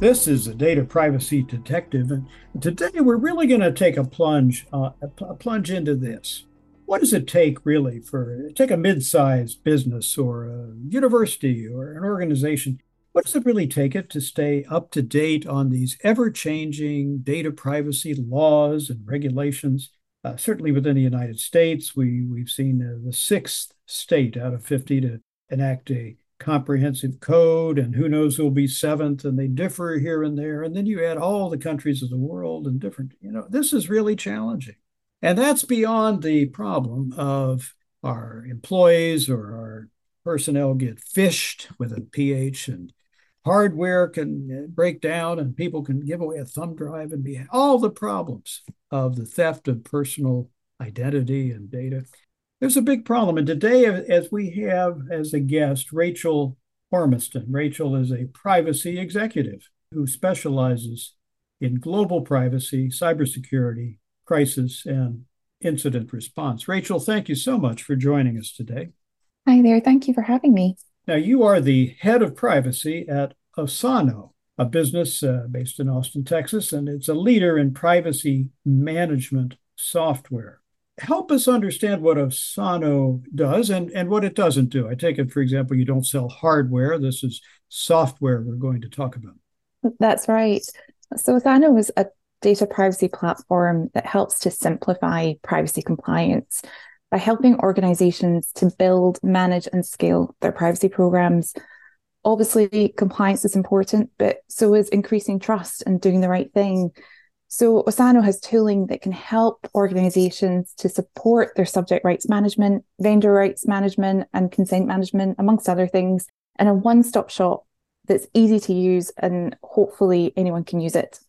This is a data privacy detective, and today we're really going to take a plunge, uh, a plunge into this. What does it take really for take a mid-sized business or a university or an organization? What does it really take it to stay up to date on these ever-changing data privacy laws and regulations? Uh, certainly within the United States, we we've seen uh, the sixth state out of 50 to enact a comprehensive code, and who knows who'll be seventh, and they differ here and there. And then you add all the countries of the world and different, you know, this is really challenging. And that's beyond the problem of our employees or our personnel get phished with a PH and hardware can uh, break down and people can give away a thumb drive and be all the problems of the theft of personal identity and data. There's a big problem. And today, as we have as a guest, Rachael Ormiston. Rachael is a privacy executive who specializes in global privacy, cybersecurity, crisis, and incident response. Rachael, thank you so much for joining us today. Hi there. Thank you for having me. Now, you are the head of privacy at Osano, a business uh, based in Austin, Texas, and it's a leader in privacy management software help us understand what Osano does and, and what it doesn't do. I take it, for example, you don't sell hardware. This is software we're going to talk about. That's right. So Osano is a data privacy platform that helps to simplify privacy compliance by helping organizations to build, manage, and scale their privacy programs. Obviously, compliance is important, but so is increasing trust and doing the right thing. So Osano has tooling that can help organizations to support their subject rights management, vendor rights management, and consent management, amongst other things, in a one-stop shop that's easy to use and hopefully anyone can use it.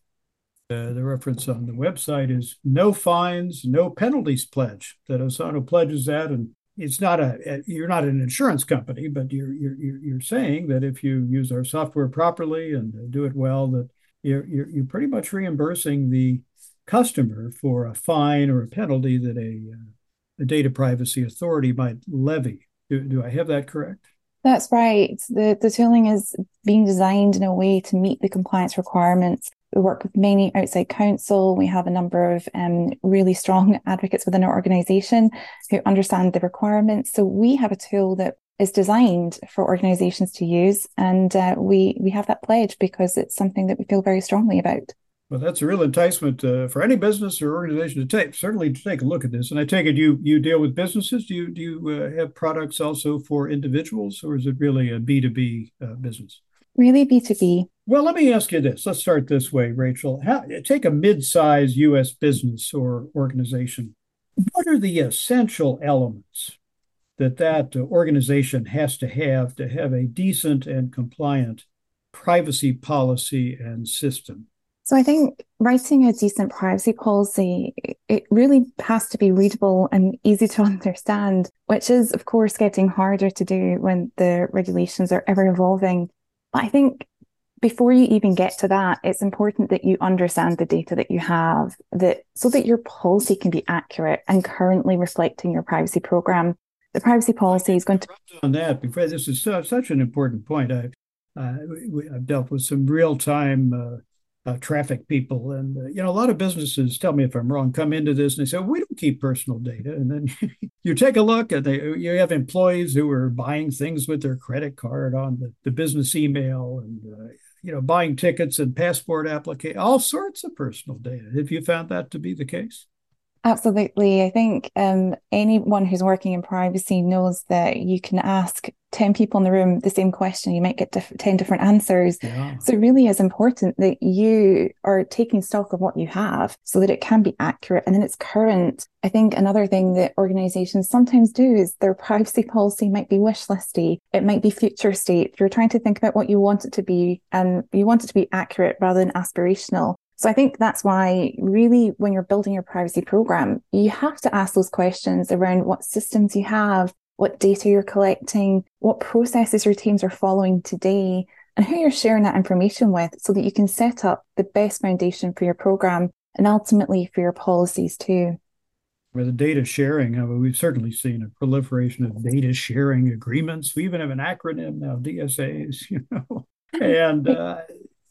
Uh, the reference on the website is no fines, no penalties pledge that Osano pledges that. And it's not a, you're not an insurance company, but you're, you're, you're saying that if you use our software properly and do it well, that you're, you're, you're pretty much reimbursing the customer for a fine or a penalty that a, uh, a data privacy authority might levy. Do, do I have that correct? That's right. The, the tooling is being designed in a way to meet the compliance requirements. We work with many outside counsel. We have a number of um, really strong advocates within our organization who understand the requirements. So we have a tool that is designed for organizations to use. And uh, we, we have that pledge because it's something that we feel very strongly about. Well, that's a real enticement uh, for any business or organization to take. Certainly, to take a look at this. And I take it you you deal with businesses. Do you do you uh, have products also for individuals, or is it really a B two B uh, business? Really B two B. Well, let me ask you this. Let's start this way, Rachael. How, take a mid-sized U.S. business or organization. What are the essential elements that that uh, organization has to have to have a decent and compliant privacy policy and system? So I think writing a decent privacy policy, it really has to be readable and easy to understand, which is of course getting harder to do when the regulations are ever evolving. But I think before you even get to that, it's important that you understand the data that you have that so that your policy can be accurate and currently reflecting your privacy program the privacy policy is going to on that because this is so, such an important point. I, uh, I've dealt with some real time uh, uh, traffic people, and uh, you know a lot of businesses tell me if I'm wrong. Come into this and they say we don't keep personal data, and then you take a look and they you have employees who are buying things with their credit card on the, the business email and. Uh, you know, buying tickets and passport application, all sorts of personal data. Have you found that to be the case? Absolutely. I think um, anyone who's working in privacy knows that you can ask 10 people in the room the same question, you might get diff- 10 different answers. Yeah. So it really is important that you are taking stock of what you have so that it can be accurate and then it's current. I think another thing that organizations sometimes do is their privacy policy might be wish listy. It might be future state. You're trying to think about what you want it to be and you want it to be accurate rather than aspirational. So I think that's why really when you're building your privacy program, you have to ask those questions around what systems you have, what data you're collecting, what processes your teams are following today, and who you're sharing that information with so that you can set up the best foundation for your program and ultimately for your policies too. With the data sharing, I mean, we've certainly seen a proliferation of data sharing agreements. We even have an acronym now, DSAs, you know. And uh,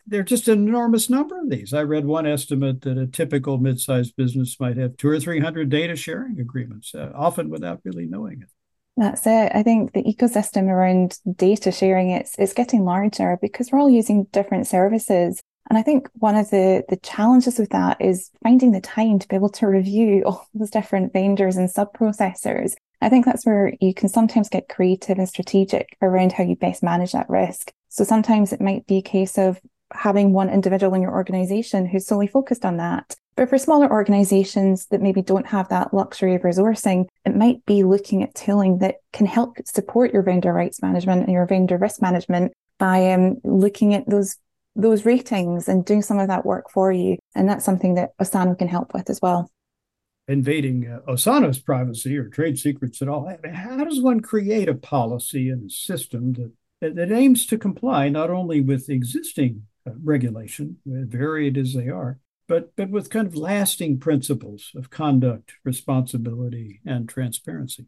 there are just an enormous number of these. I read one estimate that a typical mid-sized business might have two or three hundred data sharing agreements, uh, often without really knowing it. That's it. I think the ecosystem around data sharing it's it's getting larger because we're all using different services. And I think one of the the challenges with that is finding the time to be able to review all those different vendors and sub processors. I think that's where you can sometimes get creative and strategic around how you best manage that risk. So sometimes it might be a case of having one individual in your organization who's solely focused on that. But for smaller organizations that maybe don't have that luxury of resourcing, it might be looking at tooling that can help support your vendor rights management and your vendor risk management by um, looking at those those ratings and doing some of that work for you. And that's something that Osano can help with as well. Invading uh, Osano's privacy or trade secrets at all. How does one create a policy and a system that, that aims to comply not only with existing Uh, regulation, uh, varied as they are, but but with kind of lasting principles of conduct, responsibility, and transparency.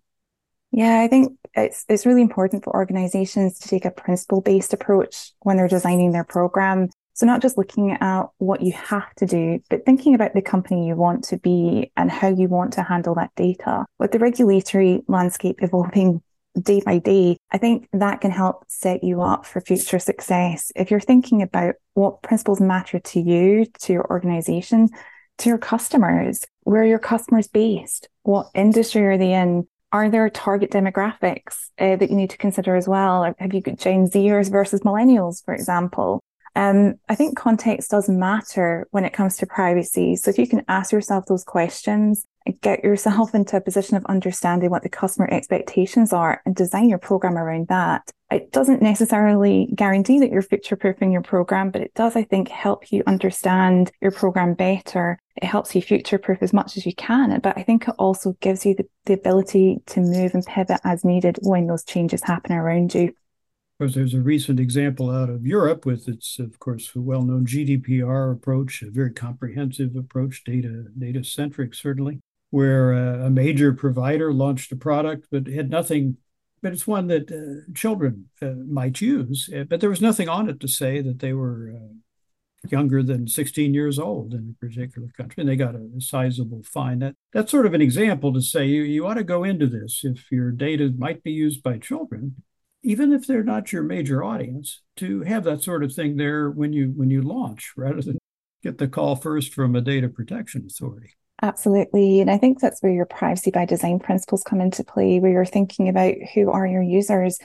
Yeah, I think it's it's really important for organizations to take a principle based approach when they're designing their program. So not just looking at what you have to do, but thinking about the company you want to be and how you want to handle that data. With the regulatory landscape evolving day by day, I think that can help set you up for future success. If you're thinking about what principles matter to you, to your organization, to your customers, where are your customers based? What industry are they in? Are there target demographics uh, that you need to consider as well? Have you got Gen Zers versus millennials, for example? Um, I think context does matter when it comes to privacy. So if you can ask yourself those questions get yourself into a position of understanding what the customer expectations are and design your program around that. It doesn't necessarily guarantee that you're future proofing your program, but it does, I think, help you understand your program better. It helps you future proof as much as you can. But I think it also gives you the, the ability to move and pivot as needed when those changes happen around you. Of course, there's a recent example out of Europe with its, of course, well-known GDPR approach, a very comprehensive approach, data data centric, certainly, where a major provider launched a product but had nothing but it's one that uh, children uh, might use uh, but there was nothing on it to say that they were uh, younger than 16 years old in a particular country and they got a, a sizable fine. That that's sort of an example to say you, you ought to go into this if your data might be used by children even if they're not your major audience to have that sort of thing there when you when you launch rather than get the call first from a data protection authority Absolutely. And I think that's where your privacy by design principles come into play, where you're thinking about who are your users.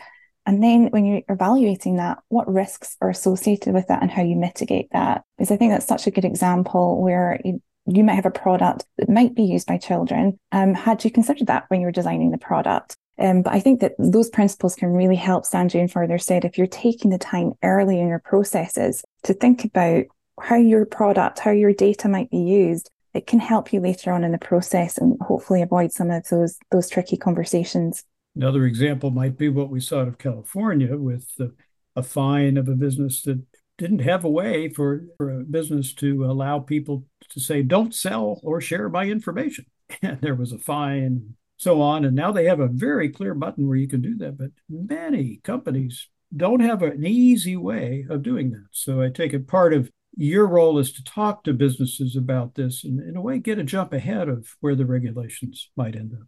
And then when you're evaluating that, what risks are associated with that and how you mitigate that? Because I think that's such a good example where you, you might have a product that might be used by children. Um, had you considered that when you were designing the product? Um, but I think that those principles can really help stand you in further said if you're taking the time early in your processes to think about how your product, how your data might be used it can help you later on in the process and hopefully avoid some of those those tricky conversations. Another example might be what we saw out of California with the, a fine of a business that didn't have a way for, for a business to allow people to say, don't sell or share my information. And there was a fine, so on. And now they have a very clear button where you can do that. But many companies don't have an easy way of doing that. So I take it part of your role is to talk to businesses about this and in a way get a jump ahead of where the regulations might end up.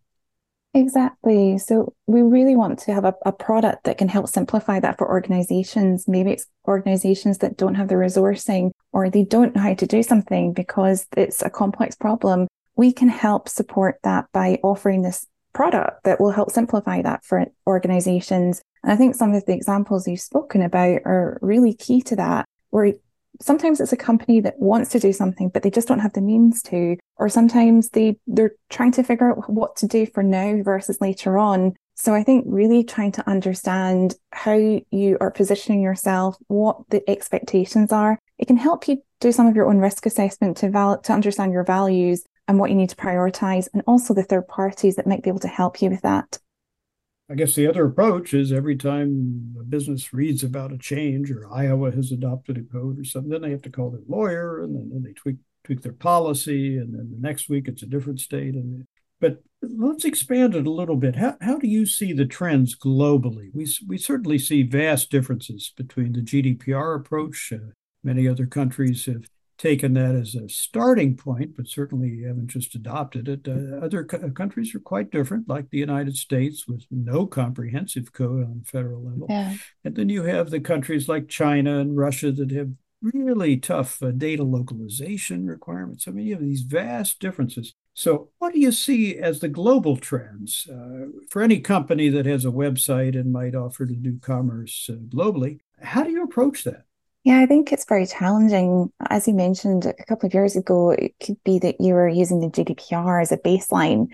Exactly. So we really want to have a, a product that can help simplify that for organizations. Maybe it's organizations that don't have the resourcing or they don't know how to do something because it's a complex problem. We can help support that by offering this product that will help simplify that for organizations. And i think some of the examples you've spoken about are really key to that where sometimes it's a company that wants to do something but they just don't have the means to. Or sometimes they they're trying to figure out what to do for now versus later on. So i think really trying to understand how you are positioning yourself what the expectations are. It can help you do some of your own risk assessment to val- to understand your values and what you need to prioritize and also the third parties that might be able to help you with that I guess the other approach is every time a business reads about a change or Iowa has adopted a code or something, then they have to call their lawyer and then, then they tweak tweak their policy, and then the next week it's a different state. And but let's expand it a little bit. How how do you see the trends globally? We we certainly see vast differences between the GDPR approach. Uh, Many other countries have taken that as a starting point, but certainly haven't just adopted it. Uh, other co- countries are quite different, like the United States, with no comprehensive code on federal level. Yeah. And then you have the countries like China and Russia that have really tough uh, data localization requirements. I mean, you have these vast differences. So, what do you see as the global trends uh, for any company that has a website and might offer to do commerce uh, globally? How do you approach that? Yeah, I think it's very challenging. As you mentioned a couple of years ago, it could be that you were using the GDPR as a baseline.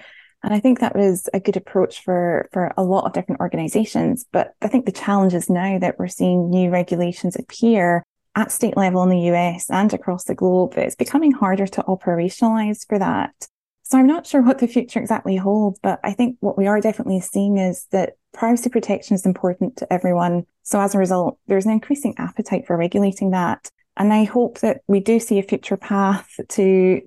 And I think that was a good approach for, for a lot of different organizations. But I think the challenge is now that we're seeing new regulations appear at state level in the US and across the globe, it's becoming harder to operationalize for that. So I'm not sure what the future exactly holds, but I think what we are definitely seeing is that privacy protection is important to everyone. So as a result, there's an increasing appetite for regulating that. And I hope that we do see a future path to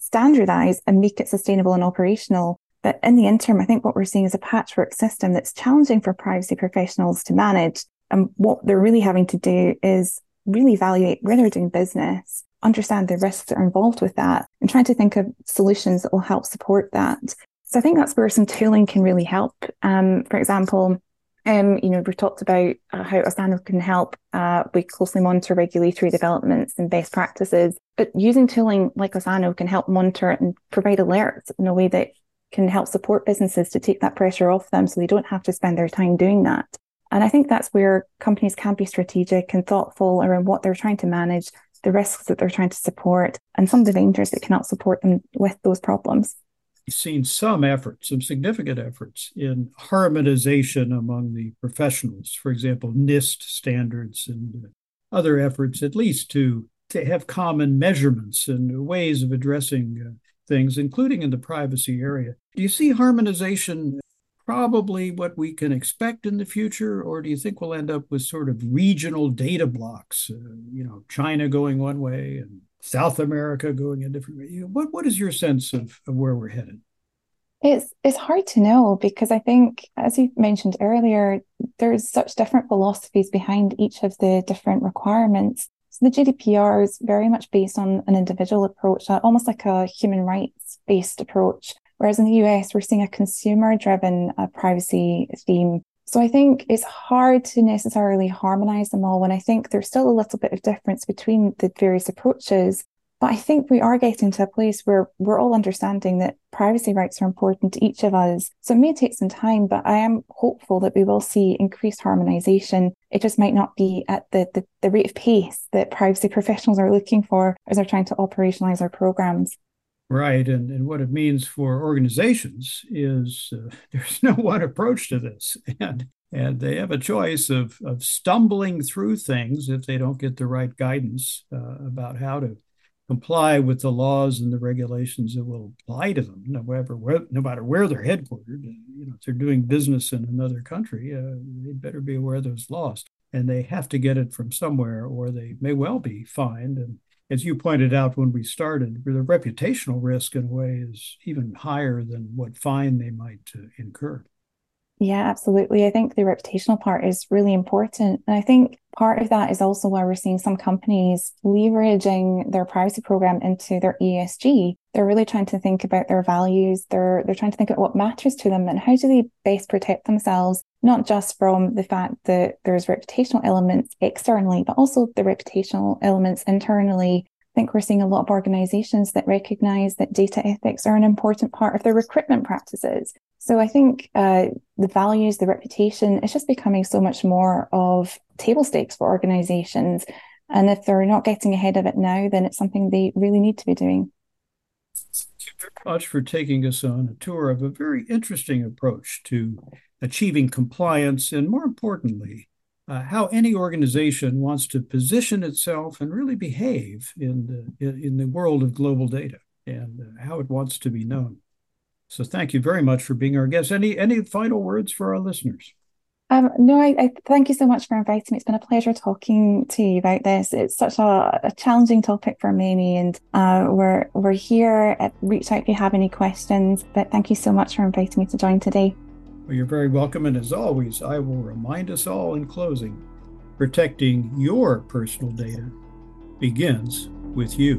standardize and make it sustainable and operational. But in the interim, I think what we're seeing is a patchwork system that's challenging for privacy professionals to manage. And what they're really having to do is really evaluate where they're doing business, understand the risks that are involved with that, and trying to think of solutions that will help support that. So I think that's where some tooling can really help. Um, for example, um, you know, we've talked about uh, how Osano can help. Uh, we closely monitor regulatory developments and best practices, but using tooling like Osano can help monitor and provide alerts in a way that can help support businesses to take that pressure off them so they don't have to spend their time doing that. And I think that's where companies can be strategic and thoughtful around what they're trying to manage, the risks that they're trying to support, and some of the dangers that can help support them with those problems. We've seen some efforts, some significant efforts in harmonization among the professionals. For example, NIST standards and other efforts, at least to, to have common measurements and ways of addressing uh, things, including in the privacy area. Do you see harmonization probably what we can expect in the future, or do you think we'll end up with sort of regional data blocks? Uh, you know, China going one way and South America going a different way. What what is your sense of, of where we're headed? It's it's hard to know because I think, as you mentioned earlier, there's such different philosophies behind each of the different requirements. So the GDPR is very much based on an individual approach, almost like a human rights based approach. Whereas in the US, we're seeing a consumer driven uh, privacy theme. So I think it's hard to necessarily harmonize them all when I think there's still a little bit of difference between the various approaches. But I think we are getting to a place where we're all understanding that privacy rights are important to each of us. So it may take some time, but I am hopeful that we will see increased harmonization. It just might not be at the, the, the rate of pace that privacy professionals are looking for as they're trying to operationalize our programs. Right. And, and what it means for organizations is uh, there's no one approach to this. And, and they have a choice of, of stumbling through things if they don't get the right guidance uh, about how to comply with the laws and the regulations that will apply to them, no matter where, no matter where they're headquartered. You know, if they're doing business in another country, uh, they better be aware of those laws. And they have to get it from somewhere, or they may well be fined. And as you pointed out when we started, the reputational risk in a way is even higher than what fine they might uh, incur. Yeah, absolutely. I think the reputational part is really important. And I think part of that is also why we're seeing some companies leveraging their privacy program into their ESG. They're really trying to think about their values. They're they're trying to think about what matters to them and how do they best protect themselves, not just from the fact that there's reputational elements externally, but also the reputational elements internally I think we're seeing a lot of organizations that recognize that data ethics are an important part of their recruitment practices. So I think uh, the values, the reputation, it's just becoming so much more of table stakes for organizations. And if they're not getting ahead of it now, then it's something they really need to be doing. Thank you very much for taking us on a tour of a very interesting approach to achieving compliance and, more importantly, uh, how any organization wants to position itself and really behave in the, in the world of global data and uh, how it wants to be known. So thank you very much for being our guest. Any any final words for our listeners? Um, no, I, I, thank you so much for inviting me. It's been a pleasure talking to you about this. It's such a, a challenging topic for many, and uh, we're we're here. At, reach out if you have any questions. But thank you so much for inviting me to join today. Well, you're very welcome. And as always, I will remind us all in closing protecting your personal data begins with you.